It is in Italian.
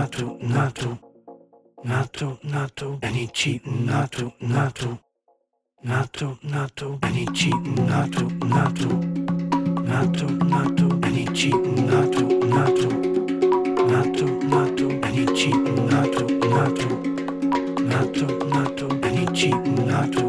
nato, nato, nato, nato, NC, nato, nato, nato, nato, NC, nato, nato, nato, nato, NC, nato, nato, nato, nato, NC, nato, nato, nato, nato, NC, nato.